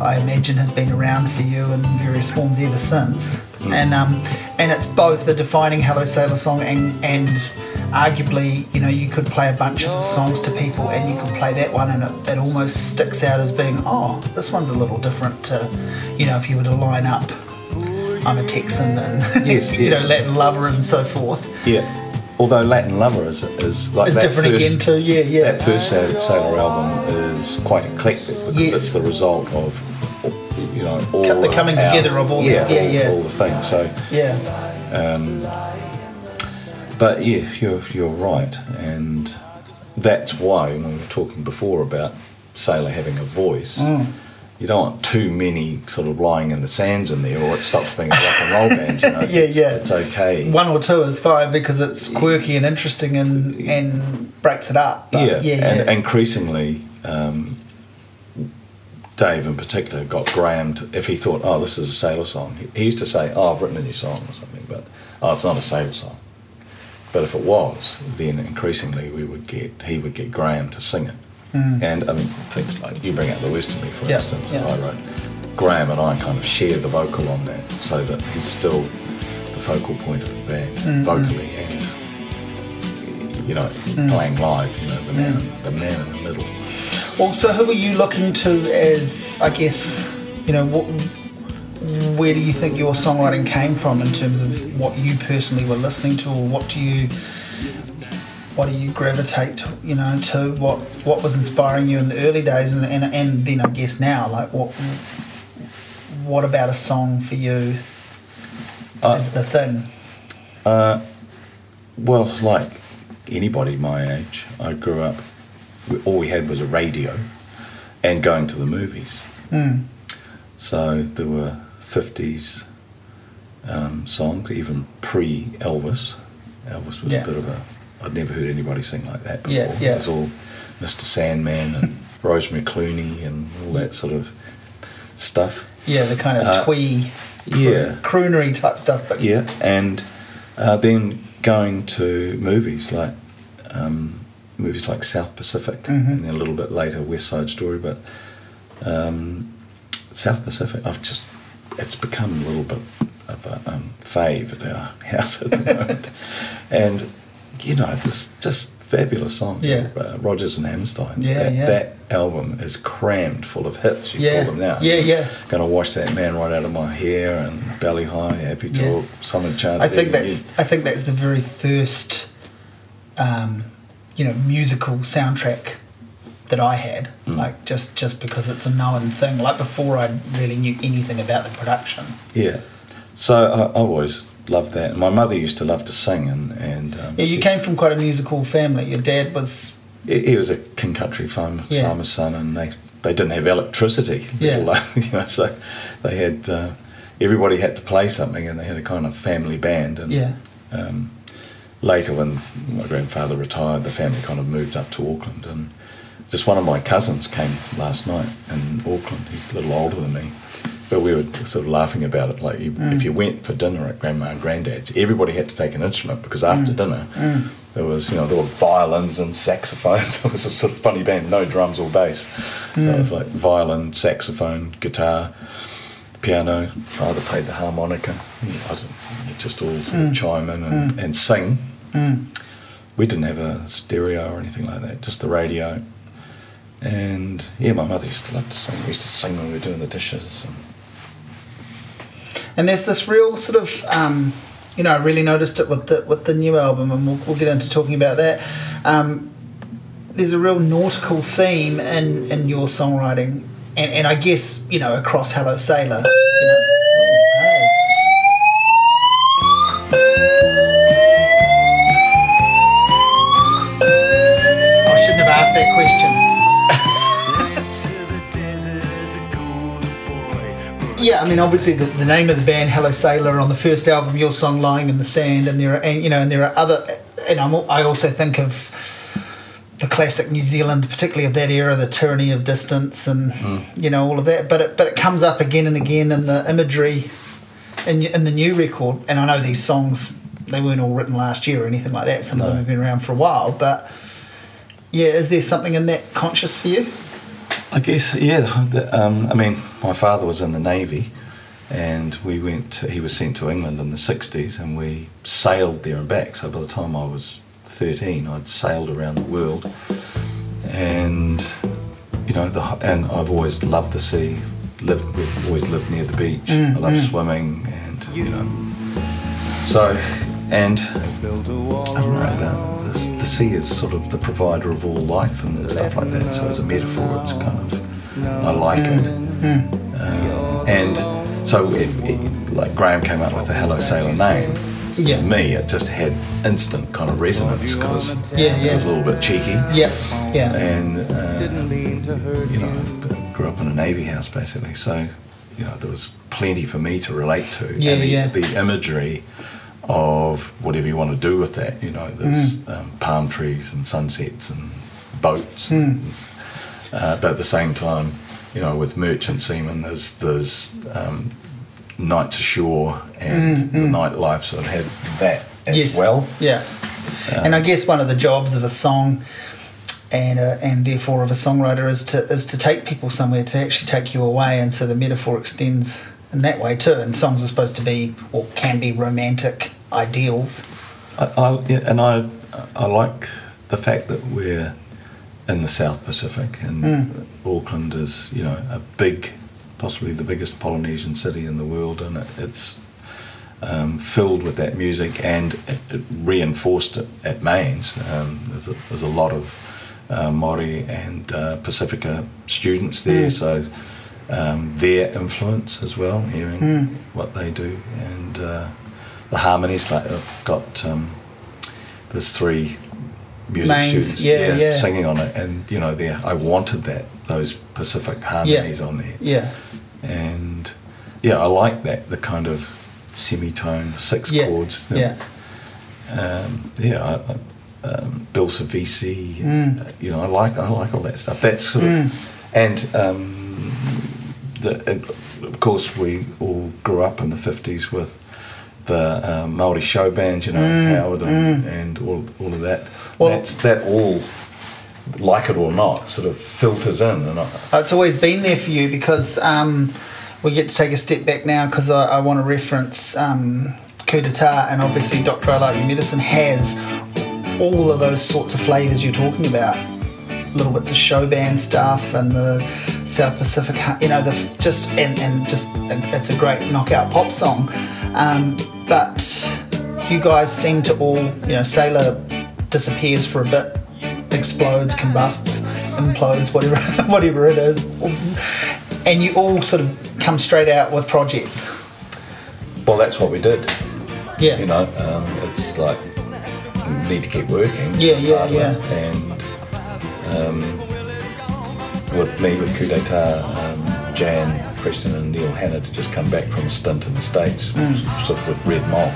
I imagine has been around for you in various forms ever since. And um, and it's both the defining Hello Sailor song and and arguably, you know, you could play a bunch of songs to people and you could play that one and it, it almost sticks out as being, oh, this one's a little different to, you know, if you were to line up I'm a Texan and, Yes, you yeah. know, Latin lover and so forth. Yeah. Although Latin Lover is, is like It's that different first, again too, yeah, yeah. That first Sailor, album is quite eclectic because Yes. it's the result of, you know, all The coming our- together of all yeah, this, yeah, all, yeah. all the things. So, Yeah. but yeah, you're you're right, and that's why when we were talking before about Sailor having a voice. Mm. You don't want too many sort of lying in the sands in there, or it stops being a rock and roll band. You know? Yeah, it's, yeah. It's okay. One or two is fine because it's quirky and interesting and and breaks it up. But yeah, yeah, and yeah. increasingly, um, Dave in particular got Graham to, if he thought, oh, this is a sailor song. He, he used to say, oh, I've written a new song or something, but oh, it's not a sailor song. But if it was, then increasingly we would get he would get Graham to sing it. And I mean things like you bring out the worst in me, for Mm. Yeah, instance, yeah. I wrote. Graham and I kind of share the vocal on that, so that he's still the focal point of the band Mm-hmm. vocally and you know Mm. playing live. You know the man, the man in the middle. Well, so who are you looking to as, I guess, you know, what, where do you think your songwriting came from in terms of what you personally were listening to, or what do you, what do you gravitate to, you know to what what was inspiring you in the early days and, and and then I guess now like what what about a song for you Uh, is the thing Uh, well, like anybody my age, I grew up. All we had was a radio, and going to the movies. mm. So there were fifties um, songs, even pre Elvis. Elvis was Yeah. a bit of a. I'd never heard anybody sing like that before. Yeah, yeah. It was all Mr. Sandman and Rosemary Clooney and all that sort of stuff. yeah the kind of Uh, twee Yeah. croonery type stuff but Yeah, and uh, then going to movies like um, movies like South Pacific, Mhm. and then a little bit later West Side Story. But um, South Pacific, I've just it's become a little bit of a um, fave at our house at the moment, and you know, this just fabulous songs. Yeah. uh, Rodgers and Hammerstein. Yeah, that, yeah. that album is crammed full of hits. You yeah call them now. yeah yeah Gonna wash that man right out of my hair and Bali Ha'i, happy Yeah. talk, summer chant. I think that's I think that's the very first, um, you know, musical soundtrack that I had. Mm. Like just just because it's a known thing. Like before I really knew anything about the production. yeah. So I, I always loved that. My mother used to love to sing, and and um, Yeah, you she- came from quite a musical family. Your dad was He, he was a king country farm, Yeah. farmer's son, and they they didn't have electricity. Yeah. alone, you know, so they had uh, everybody had to play something, and they had a kind of family band. And yeah um, later, when my grandfather retired, the family kind of moved up to Auckland, and just one of my cousins came last night in Auckland. He's a little older than me, but we were sort of laughing about it. Like, you, if you mm. went for dinner at grandma and granddad's, everybody had to take an instrument because after mm. dinner. Mm. There was, you know, there were violins and saxophones. It was a sort of funny band, no drums or bass. So it was like violin, saxophone, guitar, piano. Father played the harmonica. I just all sort of chime in and, and sing. We didn't have a stereo or anything like that, just the radio. And yeah, my mother used to love to sing. We used to sing when we were doing the dishes. And, And there's this real sort of, um, you know, I really noticed it with the with the new album, and we'll, we'll get into talking about that. Um, there's a real nautical theme in, in your songwriting, and, and I guess you know across Hello Sailor. You know. I shouldn't have asked that question. Yeah, I mean, obviously the, the name of the band Hello Sailor on the first album, your song "Lying in the Sand," and there are and, you know, and there are other, and I'm, I also think of the classic New Zealand, particularly of that era, the tyranny of distance, and hmm. you know all of that. But it but it comes up again and again in the imagery, in in the new record. And I know these songs they weren't all written last year or anything like that. Some of them have been around for a while, but yeah, is there something in that conscious for you? I guess, yeah. the- Um, I mean, my father was in the Navy and we went, to, he was sent to England in the 60s and we sailed there and back. So by the time I was 13, I'd sailed around the world and, you know, the, and I've always loved the sea, lived, we've always lived near the beach. I love swimming and, you know, so, and I don't know, the, the, the sea is sort of the provider of all life and stuff like that. So as a metaphor, it's kind of, I like it. Um, and so, it, it, like Graham came up with the Hello Sailor name. Yeah. To me, it just had instant kind of resonance because Yeah, yeah. it was a little bit cheeky. Yeah, yeah. And, uh, you know, I grew up in a Navy house basically. So, you know, there was plenty for me to relate to. Yeah, and the, yeah. the imagery of whatever you want to do with that. You know, there's Mm. um, palm trees and sunsets and boats. Mm. And, uh, but at the same time, you know, with merchant seamen, there's there's um, nights ashore and the nightlife sort of had that as Mm, yes. well. Yeah. and I guess one of the jobs of a song and uh, and therefore of a songwriter is to is to take people somewhere to actually take you away and so the metaphor extends in that way too and songs are supposed to be or can be romantic ideals. I, I, yeah, and I, I like the fact that we're in the South Pacific, and Auckland is, you know, a big, possibly the biggest Polynesian city in the world, and it, it's um, filled with that music and it, it reinforced it at MAINZ. Um, there's, a, there's a lot of uh, Māori and uh, Pacifica students there, so um, their influence as well, hearing what they do, and uh, the harmonies. Like I've got um, there's three music MAINZ, students, yeah, yeah. singing on it, and you know, there I wanted that those Pacific harmonies on there, Yeah. and yeah, I like that the kind of semitone six Yeah. chords. Yeah. um, yeah, I, I, um, Bill Sevesi, Mm. you know, I like I like all that stuff. That's sort of, and um, the, and of course we all grew up in the fifties with the um, Maori show bands, you know, Howard and, and all, all of that. Mm. Well- That's that all, like it or not, sort of filters in, and I, It's always been there for you because um, we get to take a step back now because I, I want to reference um, coup d'etat and obviously Dr. I Like Your Medicine has all of those sorts of flavours you're talking about. Little bits of show band stuff and the South Pacific, you know, the just and, and just it's a great knockout pop song. Um, but you guys seem to all, you know, Sailor disappears for a bit, explodes, combusts, implodes, whatever, whatever it is, and you all sort of come straight out with projects. well, that's what we did. Yeah. You know, um, it's like need to keep working. Yeah, yeah, harder, yeah. And um, with me, with Coup d'etat, um, Jan, Preston, and Neil Hannan to just come back from a stint in the States, Mm. sort of with Red Mole,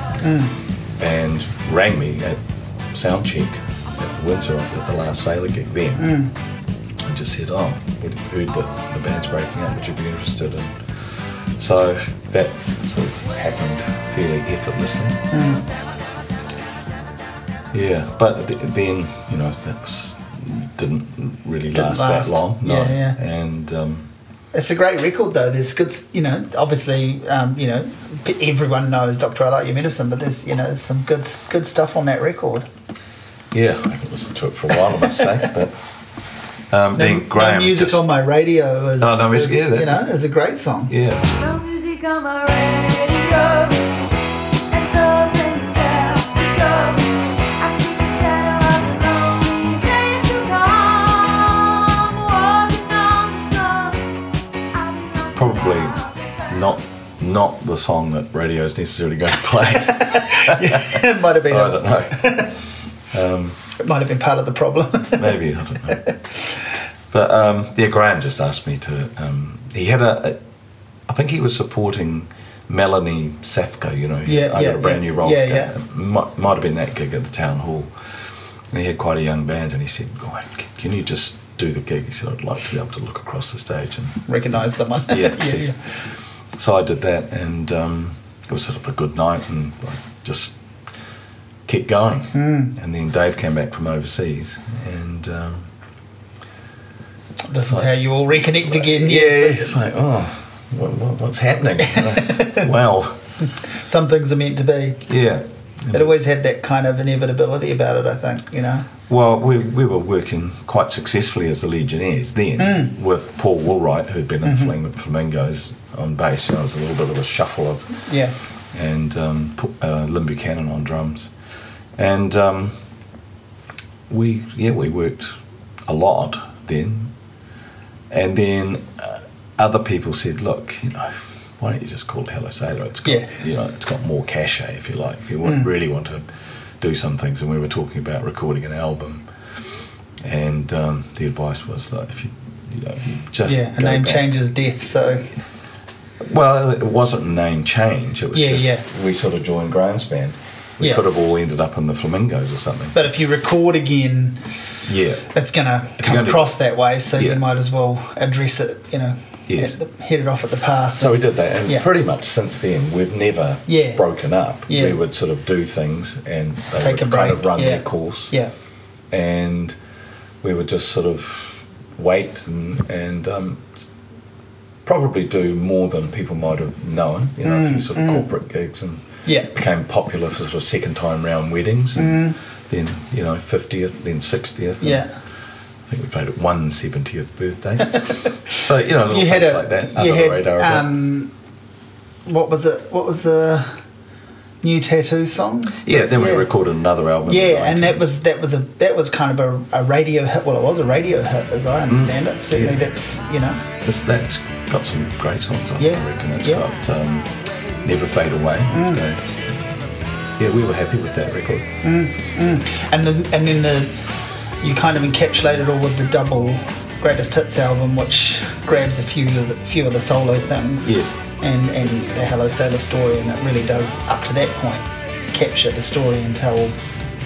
and rang me at Soundcheck at the Windsor at the last Sailor gig then. Mm. And just said, oh, we heard that the band's breaking up, would you be interested in so that sort of happened fairly effortlessly. Yeah, but th- then you know that was, didn't really Didn't last, last. that long. No. Yeah, yeah. And um, It's a great record though. There's good, you know. Obviously, um, you know, everyone knows Doctor I Like Your Medicine, but there's, you know, some good, good stuff on that record. yeah, I haven't listened to it for a while, I must say. But um, No, then Graham no music just- on my radio is, Oh, no music- is, yeah, you know, is a great song. yeah, No music on my radio, song that radio is necessarily going to play. it might have been, I don't know. it might have been part of the problem. Maybe I don't know. But um, yeah, Graham just asked me to. Um, he had a, a. I think he was supporting Melanie Safka. You know, Yeah, I yeah, got a brand yeah. new roll Yeah, yeah. Might, might have been that gig at the town hall. And he had quite a young band, and he said, "Graham, can you just do the gig?" He said, "I'd like to be able to look across the stage and Recognise someone. yeah, yeah, yes. yeah. So I did that, and um, it was sort of a good night, and I just kept going. Hmm. And then Dave came back from overseas, and um, This is how you all reconnect again. yeah, it's like, oh, what, what, what's happening? Well, Some things are meant to be. yeah. It always had that kind of inevitability about it, I think, you know. Well, we, we were working quite successfully as the Legionnaires then Hmm. with Paul Woolwright, who'd been in Mm-hmm. Fling- Flamingos on bass. You know, it was a little bit of a shuffle of Yeah. and um, pu- uh, Lynn Buchanan on drums. And um, we, yeah, we worked a lot then. And then uh, other people said, look, you know, why don't you just call it Hello Sailor? It's got, Yeah. you know, it's got more cachet, if you like. If you want, really want to do some things, and we were talking about recording an album, and um, the advice was like, if you, you know, you just Yeah, a name back. changes death, so Well, it wasn't a name change. It was Yeah, just yeah. we sort of joined Graham's band. We Yeah. could have all ended up in the Flamingos or something. but if you record again, Yeah, it's gonna come gonna- across that way, so you might as well address it, you know, Yes. the, head it off at the pass. so we did that, and pretty much since then we've never Yeah. broken up. We would sort of do things, and they Take would kind of run their course, yeah, and we would just sort of wait and and um, probably do more than people might have known. You know, a Mm, few sort of corporate gigs and yeah, became popular for sort of second time round weddings, and then you know fiftieth, then sixtieth. Mm. yeah. I think we played at one seventieth birthday. so you know, little You had things a, like that you under the radar. had, um, what was it? What was the new tattoo song. Yeah, then we recorded another album. Yeah, and that was that was a that was kind of a, a radio hit. Well, it was a radio hit, as I understand it. Certainly, Mm. yeah. that's you know. It's, that's got some great songs, on it, I Yeah, reckon. It's yeah. got um, Never Fade Away. Mm. So, yeah, we were happy with that record. and then and then the you kind of encapsulated all with the double greatest hits album, which grabs a few of the, few of the solo things. Yes. And and the Hello Sailor story, and it really does up to that point capture the story and tell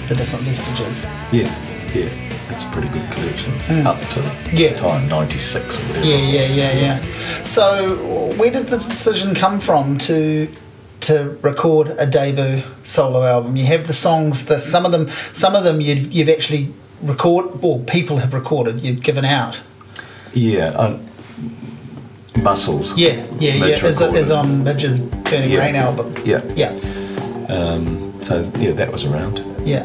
the different vestiges. Yes, yeah, it's a pretty good collection up to Mm. Yeah. time, 96 or whatever. Yeah, yeah, yeah, yeah. So where does the decision come from to to record a debut solo album? You have the songs, the some of them, some of them you've, you've actually record, or people have recorded, you've given out. Yeah, um, Muscles. Yeah, yeah, yeah. Is, recorded. on Midge's Burning Yeah. Rain album. Yeah. Yeah, So, yeah, that was around. yeah.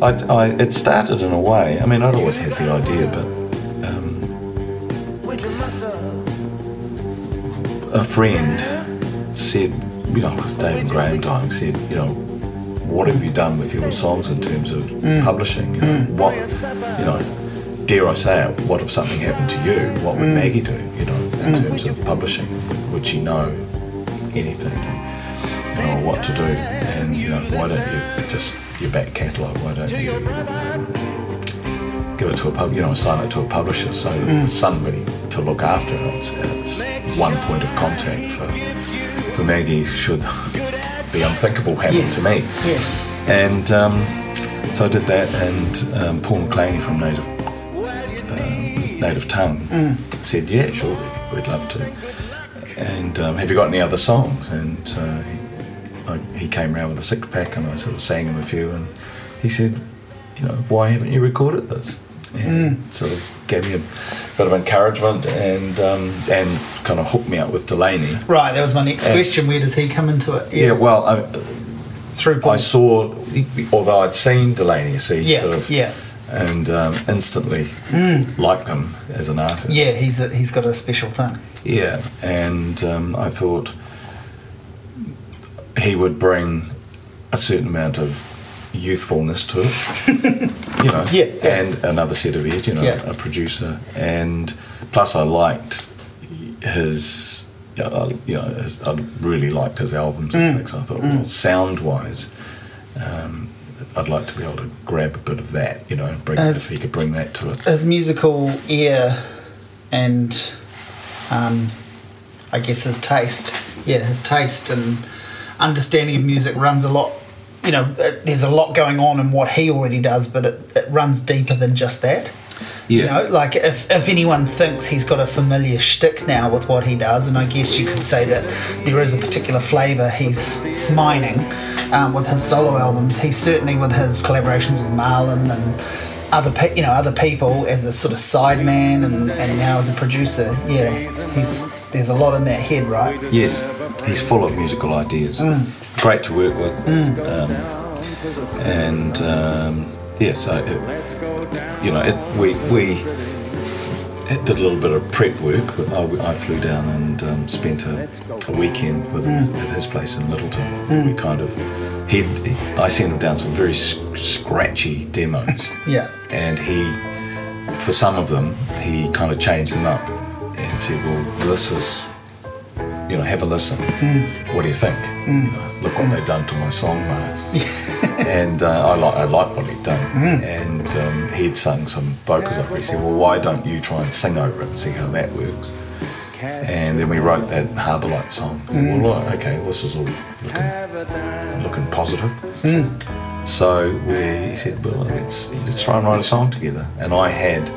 I, I, it started in a way, I mean, I'd always had the idea, but um, a friend said, you know, David Graham dying, said, you know, what have you done with your songs in terms of mm. publishing? You know, what, you know, dare I say it, what if something happened to you? What would mm. Maggie do, you know, in terms of publishing? Would she know anything? You know, what to do? And, you know, why don't you just, your back catalogue, why don't you um, give it to a pub, you know, assign it to a publisher so there's somebody to look after it. It's, it's one point of contact for, for Maggie should the unthinkable happen Yes. to me. Yes. And um, so I did that, and um, Paul McLeany from Native um, Native Tongue said, "Yeah, sure, we'd, love to." And um, have you got any other songs? And uh, he, I, he came round with a six pack, and I sort of sang him a few, and he said, "You know, why haven't you recorded this?" And sort of gave me a bit of encouragement, and um, and kind of hooked me up with Delaney. Right, that was my next Yes. question. Where does he come into it? Yeah, well, I, through Paul. I saw, although I'd seen Delaney, see, Yeah, sort of, yeah. and um, instantly liked him as an artist. Yeah, he's a, he's got a special thing. Yeah, and um, I thought he would bring a certain amount of youthfulness to it, you know, Yeah, yeah. and another set of ears, you know, Yeah. a producer, and plus I liked his, yeah, I- you know, his, I really liked his albums Mm. and things. I thought, well, sound wise. Um, I'd like to be able to grab a bit of that, you know, and bring As- if he could bring that to it. his musical ear and um, I guess his taste, yeah, his taste and understanding of music runs a lot. You know, uh, there's a lot going on in what he already does, but it, it runs deeper than just that. Yeah. You know, like if, if anyone thinks he's got a familiar shtick now with what he does, and I guess you could say that there is a particular flavour he's mining um, with his solo albums. He's certainly with his collaborations with Marlon and other pe- you know other people as a sort of sideman and, and now as a producer. Yeah, he's there's a lot in that head, right? Yes, he's full of musical ideas. Great to work with. Um, and um, yeah, so it, you know, it, we we did a little bit of prep work. I, I flew down and um, spent a, a weekend with him at his place in Lyttelton. We kind of he, I sent him down some very scratchy demos Yeah. and he, for some of them, he kind of changed them up and said, "Well, this is, you know, have a listen. Hmm. What do you think? Hmm. You know, look what hmm. they've done to my song, Mark." and uh, I like I like what he'd done, and um, he'd sung some vocals over. it. He said, "Well, why don't you try and sing over it and see how that works?" And then we wrote that Harbour Light song. I said, well, right, okay, this is all looking, looking positive. So we he said, well, let's let's try and write a song together. And I had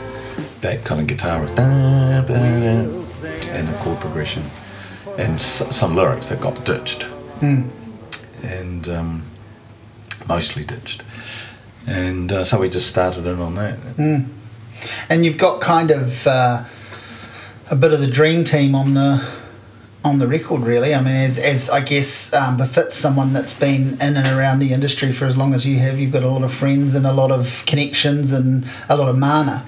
that kind of guitar da, da, and a chord progression, and s- some lyrics that got ditched, and um, mostly ditched. And uh, so we just started in on that. And you've got kind of uh, a bit of the dream team on the on the record, really. I mean, as, as I guess um, befits someone that's been in and around the industry for as long as you have. You've got a lot of friends and a lot of connections and a lot of mana.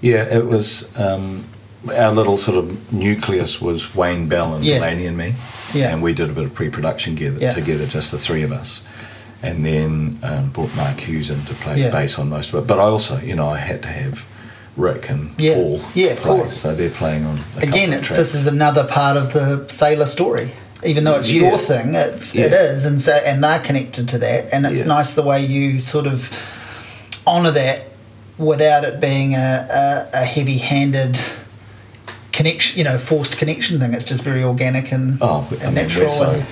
Yeah, it was um, our little sort of nucleus was Wayne Bell and Yeah. Delaney and me, Yeah. and we did a bit of pre-production together, Yeah. together, just the three of us, and then um, brought Mark Hughes in to play Yeah. bass on most of it. But I also, you know, I had to have Rick and Yeah. Paul Yeah, of play, course. so they're playing on Again, this is another part of the sailor story. Even though it's your thing, it's it is, and so and they're connected to that, and it's nice the way you sort of honour that without it being a, a, a heavy-handed connection, you know, forced connection thing. It's just very organic and, Oh, I mean, natural. so and,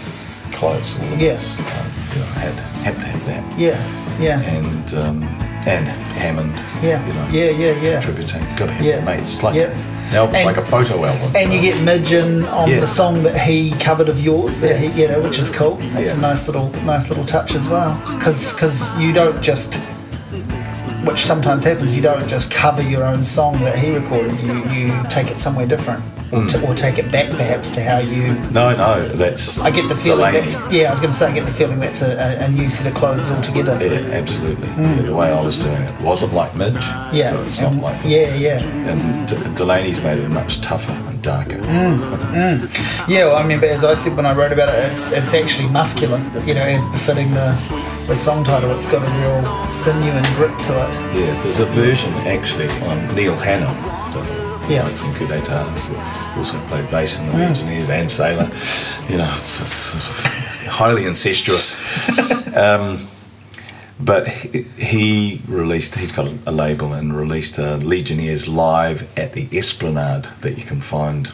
close. All of Yeah. us, um, you know, had had to have that. yeah, yeah, And um, and Hammond. yeah, You know, yeah, yeah, yeah. contributing. Got to have Yeah. mates. Like Yeah. the And- like a photo album. And you get Midge in on Yeah. the song that he covered of yours, that he, you know, which is cool. That's a nice little, nice little touch as well. because Because you don't just, which sometimes happens, you don't just cover your own song that he recorded. You you take it somewhere different, or, Mm. to, or take it back perhaps to how you. No, no, that's. I get the feeling Delaney. that's yeah. I was going to say I get the feeling that's a, a, a new set of clothes altogether. Yeah, absolutely. Yeah, the way I was doing it wasn't like Midge. Mm. Yeah, but it's not like. yeah, yeah. And D- Delaney's made it much tougher and darker. Mm. Yeah, well, I mean, but as I said when I wrote about it, it's it's actually muscular. You know, as befitting the the song title. It's got a real sinew and grit to it. Yeah, there's a version actually on Neil Hannan. Yeah. From Coup d'etat, who also played bass in the Mm. Engineers and Sailor. You know, it's, it's highly incestuous. um, but he, he released, he's got a label and released a Legionnaires live at the Esplanade that you can find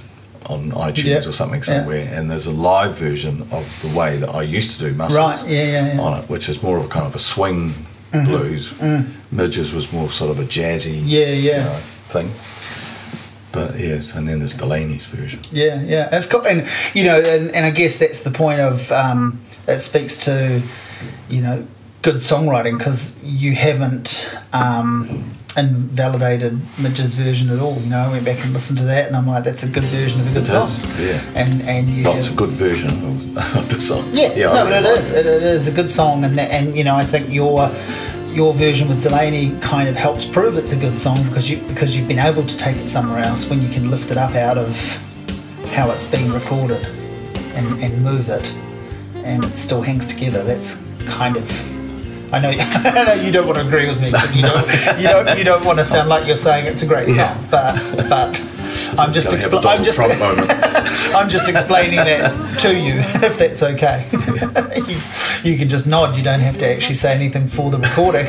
on iTunes Yeah. or something somewhere. And there's a live version of the way that I used to do muscles Right, yeah, yeah, yeah. on it, which is more of a kind of a swing blues. Midges was more sort of a jazzy Mm-hmm. Yeah, yeah. you know, thing. But yes, and then there's Delaney's version. Yeah, yeah, it's cool, and you know, and, and I guess that's the point of um, it speaks to, you know, good songwriting because you haven't um, invalidated Midge's version at all. You know, I went back and listened to that, and I'm like, that's a good version of a good It song. is, yeah. and and you Well, it's a good version of, of the song. Yeah, I no, really but it like is. It, it is a good song, and that, and you know, I think your your version with Delaney kind of helps prove it's a good song because you because you've been able to take it somewhere else when you can lift it up out of how it's been recorded and, and move it, and it still hangs together. That's kind of. I know, I know you don't want to agree with me because you don't, you don't, you don't want to sound like you're saying it's a great Yeah. song, but but I'm just, Gotta have a expl- I'm just, I'm just explaining that to you, if that's okay. you, you can just nod. You don't have to actually say anything for the recording.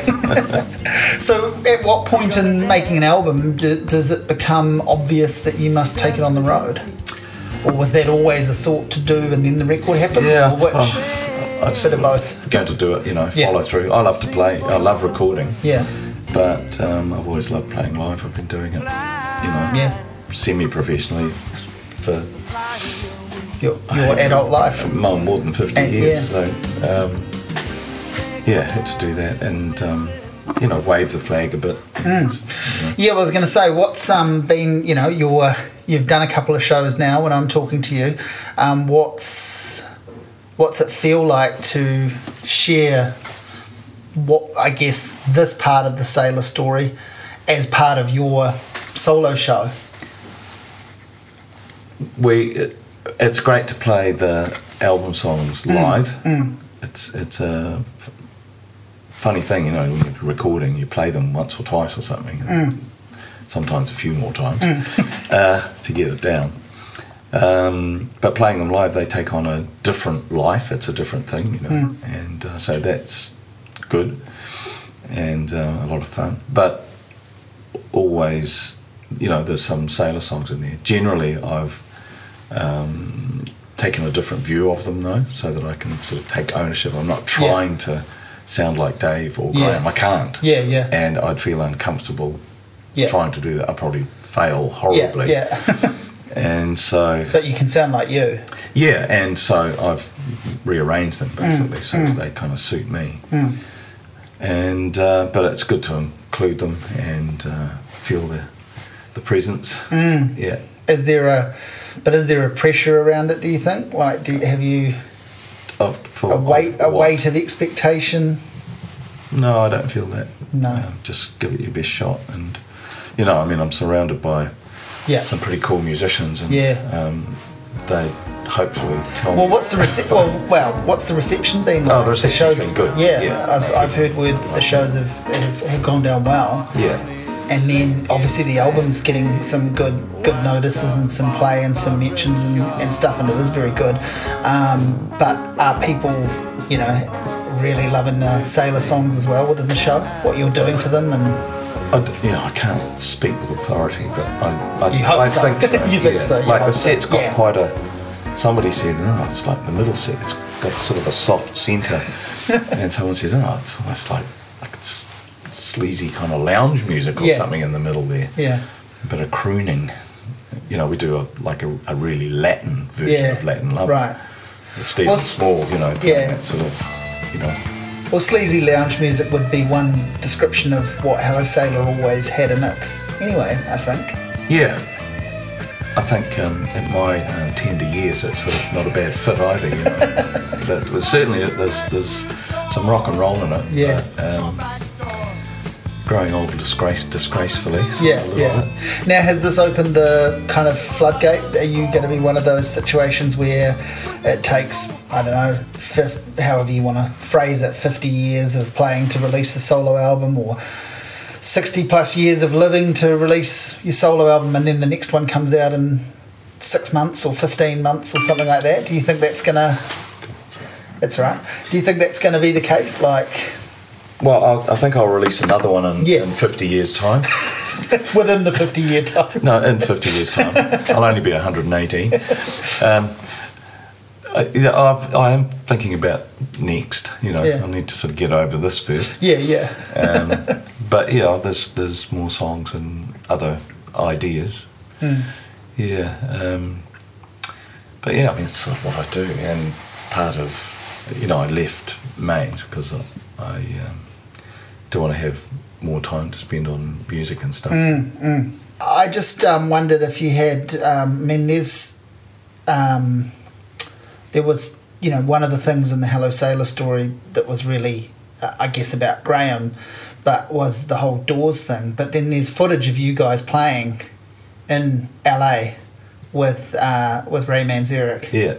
so, at what point in making an album do, does it become obvious that you must take it on the road, or was that always a thought to do and then the record happened? Yeah, or which? oh, I just Bit of both. Going to do it, you know, Yeah. follow through. I love to play. I love recording. Yeah, But um, I've always loved playing live. I've been doing it, you know, yeah. semi-professionally for Your, your adult life. more, more than 50 And- years. So, um, yeah, had to do that and, um, you know, wave the flag a bit. Yeah, I was going to say, what's um, been, you know, you're, you've done a couple of shows now when I'm talking to you. Um, what's what's it feel like to share what I guess this part of the sailor story as part of your solo show? we it, it's great to play the album songs mm, live. Mm. It's it's a f- funny thing, you know, when you're recording, you play them once or twice or something, and mm. sometimes a few more times uh, to get it down. Um, but playing them live, they take on a different life. It's a different thing, you know, and uh, so that's good and uh, a lot of fun. But always, you know, there's some sailor songs in there. Generally, I've um, taken a different view of them though, so that I can sort of take ownership. I'm not trying to sound like Dave or Yeah. Graham. I can't. Yeah, yeah. And I'd feel uncomfortable Yeah. trying to do that. I'd probably fail Yeah, horribly. yeah. And so, but you can sound like you. yeah, and so I've rearranged them basically so that they kind of suit me. And uh, but it's good to include them and uh, feel the the presence. Yeah. Is there a, but is there a pressure around it? Do you think? Like, do you, have you Of, for, a weight, of a weight of expectation? No, I don't feel that. No. Just give it your best shot, and you know, I mean, I'm surrounded by Yeah. some pretty cool musicians, and Yeah. um, they hopefully tell Well, me. what's the rece- well, well, what's the reception been like? Oh, the reception's been good. Yeah, Yeah. I've, I've heard word that the shows have, have, have gone down well. Yeah. And then obviously the album's getting some good good notices and some play and some mentions and, and stuff, and it is very good. Um, but are people, you know, really loving the Sailor songs as well within the show? What you're doing to them and I, d- you know, I can't speak with authority, but I, I, I so. think so. You think yeah. so, you Like the so. set's got Yeah. quite a. Somebody said, "Oh, it's like the middle set. It's got sort of a soft centre," and someone said, "Oh, it's almost like like it's sleazy kind of lounge music or Yeah. something in the middle there." yeah, A bit of crooning. You know, we do a like a, a really Latin version of Latin Love. right. Stephen Well, Small, you know, yeah. that sort of, you know, Well, sleazy lounge music would be one description of what Hello Sailor always had in it. Anyway, I think. Yeah. I think um, at my uh, tender years, it's sort of not a bad fit either. You know, was certainly there's there's some rock and roll in it. Yeah. But, um, growing old disgrace disgracefully. of Yeah, yeah. Now, has this opened the kind of floodgate? Are you going to be one of those situations where it takes, I don't know, fif- however you want to phrase it, 50 years of playing to release a solo album or 60 plus years of living to release your solo album and then the next one comes out in six months or 15 months or something like that? Do you think that's going to. That's right. Do you think that's going to be the case? Like, Well, I'll, I think I'll release another one in, Yeah. in 50 years' time. within the 50 year time? No, in 50 years' time. I'll only be 118. Um, I, you know, I've, I am thinking about next. You know, Yeah. I need to sort of get over this first. Yeah, yeah. Um, but yeah, there's there's more songs and other ideas. Hmm. Yeah, um, but yeah, I mean, it's sort of what I do, and part of you know, I left MAINZ because I, I um, do want to have more time to spend on music and stuff. Hmm. I just um, wondered if you had. Um, I mean, there's. Um, there was, you know, one of the things in the Hello Sailor story that was really, uh, I guess, about Graham, but was the whole Doors thing. But then there's footage of you guys playing in LA with uh, with Ray Manzarek. Yeah.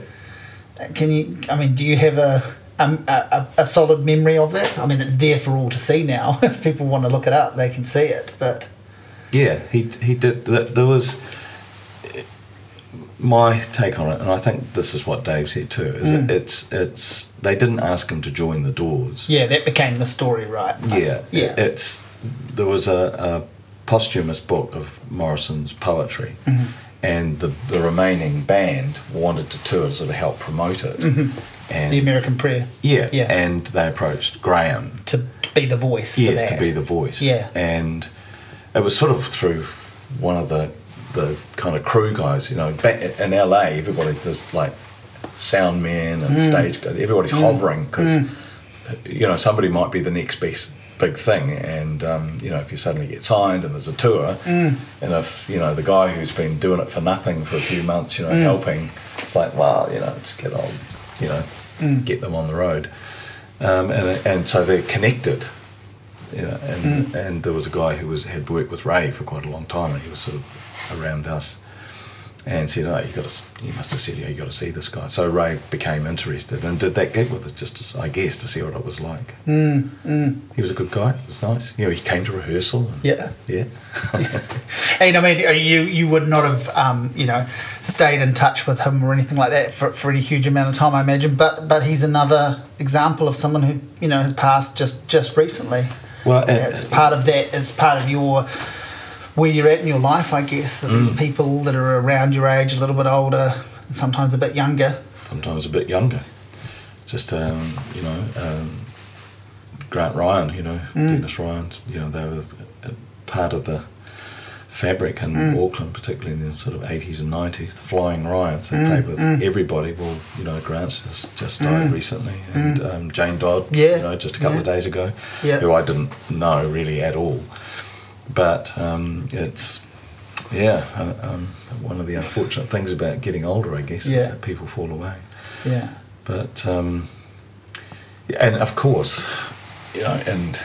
Can you? I mean, do you have a, a a a solid memory of that? I mean, it's there for all to see now. if people want to look it up, they can see it. But Yeah, he he did. There was my take on it, and I think this is what Dave said too. Is Mm. it, it's it's they didn't ask him to join the Doors. yeah, that became the story, right? Yeah, yeah. It's there was a, a posthumous book of Morrison's poetry, Mm-hmm. and the the remaining band wanted to tour to sort of help promote it, and the American Prayer yeah, Yeah. and they approached Graham to be the voice. for yes, to be the voice. Yeah. And it was sort of through one of the the kind of crew guys, you know, back in LA, everybody there's like sound men and Mm. stage guys. Everybody's hovering because you know somebody might be the next best big thing, and um, you know if you suddenly get signed and there's a tour, Mm. and if you know the guy who's been doing it for nothing for a few months, you know, Mm. helping, it's like well, you know, just get on, you know, Mm. get them on the road, um, and and so they're connected you know, and Mm. and there was a guy who was had worked with Ray for quite a long time, and he was sort of around us, and said, "Oh, you got to, you must have said, yeah, you got to see this guy." So Ray became interested and did that gig with us, just to, I guess to see what it was like. Mm, mm, He was a good guy. It was nice. You know, he came to rehearsal. And, yeah. yeah, And I mean, you you would not have um, you know stayed in touch with him or anything like that for, for any huge amount of time, I imagine. But but he's another example of someone who you know has passed just just recently. Well, uh, it's part of that. It's part of your where you're at in your life, I guess. That Mm. there's people that are around your age, a little bit older, and sometimes a bit younger. sometimes a bit younger. Just um, you know, um, Grant Ryan, you know, Dennis Ryan, you know, they were a part of the fabric in Auckland, particularly in the sort of 80s and 90s. The Flying Ryans, they played with everybody. Well, you know, Grant's just, just died recently, and um, Jane Dodd, Yeah, you know, just a couple of days ago, Yeah. who I didn't know really at all. But um, it's yeah, uh, um, one of the unfortunate things about getting older, I guess, Yeah. is that people fall away. Yeah. But um, and of course, you know, and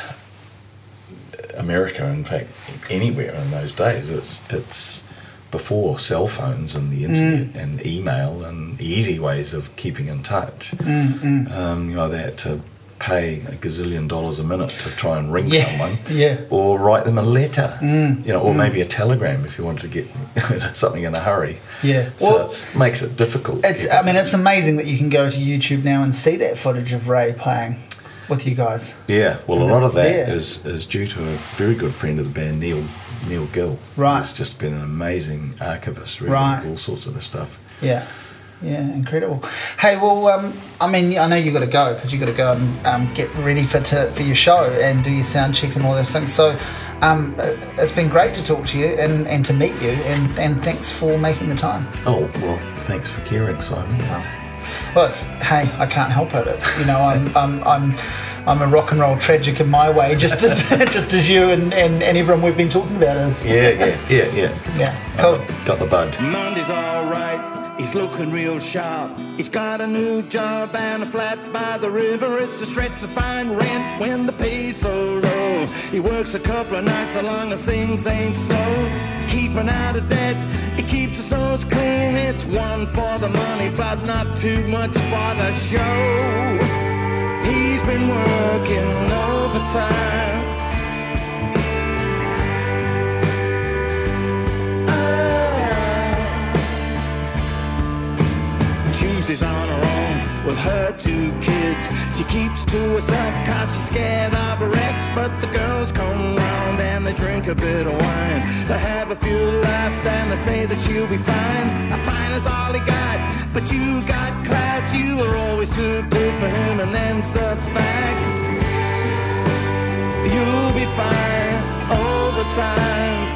America, in fact, anywhere in those days, it's it's before cell phones and the internet and email and easy ways of keeping in touch. Um, you know, they had to pay a gazillion dollars a minute to try and ring Yeah, someone, yeah. or write them a letter, mm, you know, or mm. maybe a telegram if you wanted to get something in a hurry. Yeah. so Well, it makes it difficult. It's. I mean, it's amazing that you can go to YouTube now and see that footage of Ray playing with you guys. Yeah, well, And a lot of that there. is, is due to a very good friend of the band, Neil Neil Gill. Right. He's just been an amazing archivist, really, Right. all sorts of the stuff. Yeah. Yeah, incredible. Hey, well, um, I mean, I know you've got to go because you've got to go and um, get ready for to, for your show and do your sound check and all those things. So, um, uh, it's been great to talk to you and, and to meet you, and, and thanks for making the time. Oh, well, thanks for caring, Simon. Well, it's hey, I can't help it. It's you know, I'm I'm I'm I'm a rock and roll tragic in my way, just as just as you and, and, and everyone we've been talking about is. Yeah, yeah, yeah, yeah. Yeah, cool. Got the bug. Monday's alright, he's looking real sharp. He's got a new job and a flat by the river. It's a stretch to find rent when the pay's so low. He works a couple of nights so long as things ain't slow. Keeping out of debt, he keeps his nose clean. It's one for the money, but not too much for the show. He's been working overtime. With her two kids. She keeps to herself cause she's scared of ex. But the girls come round and they drink a bit of wine. They have a few laughs and they say that she'll be fine. A fine is all he got, but you got class. You were always too good for him, and them's the facts. You'll be fine all the time.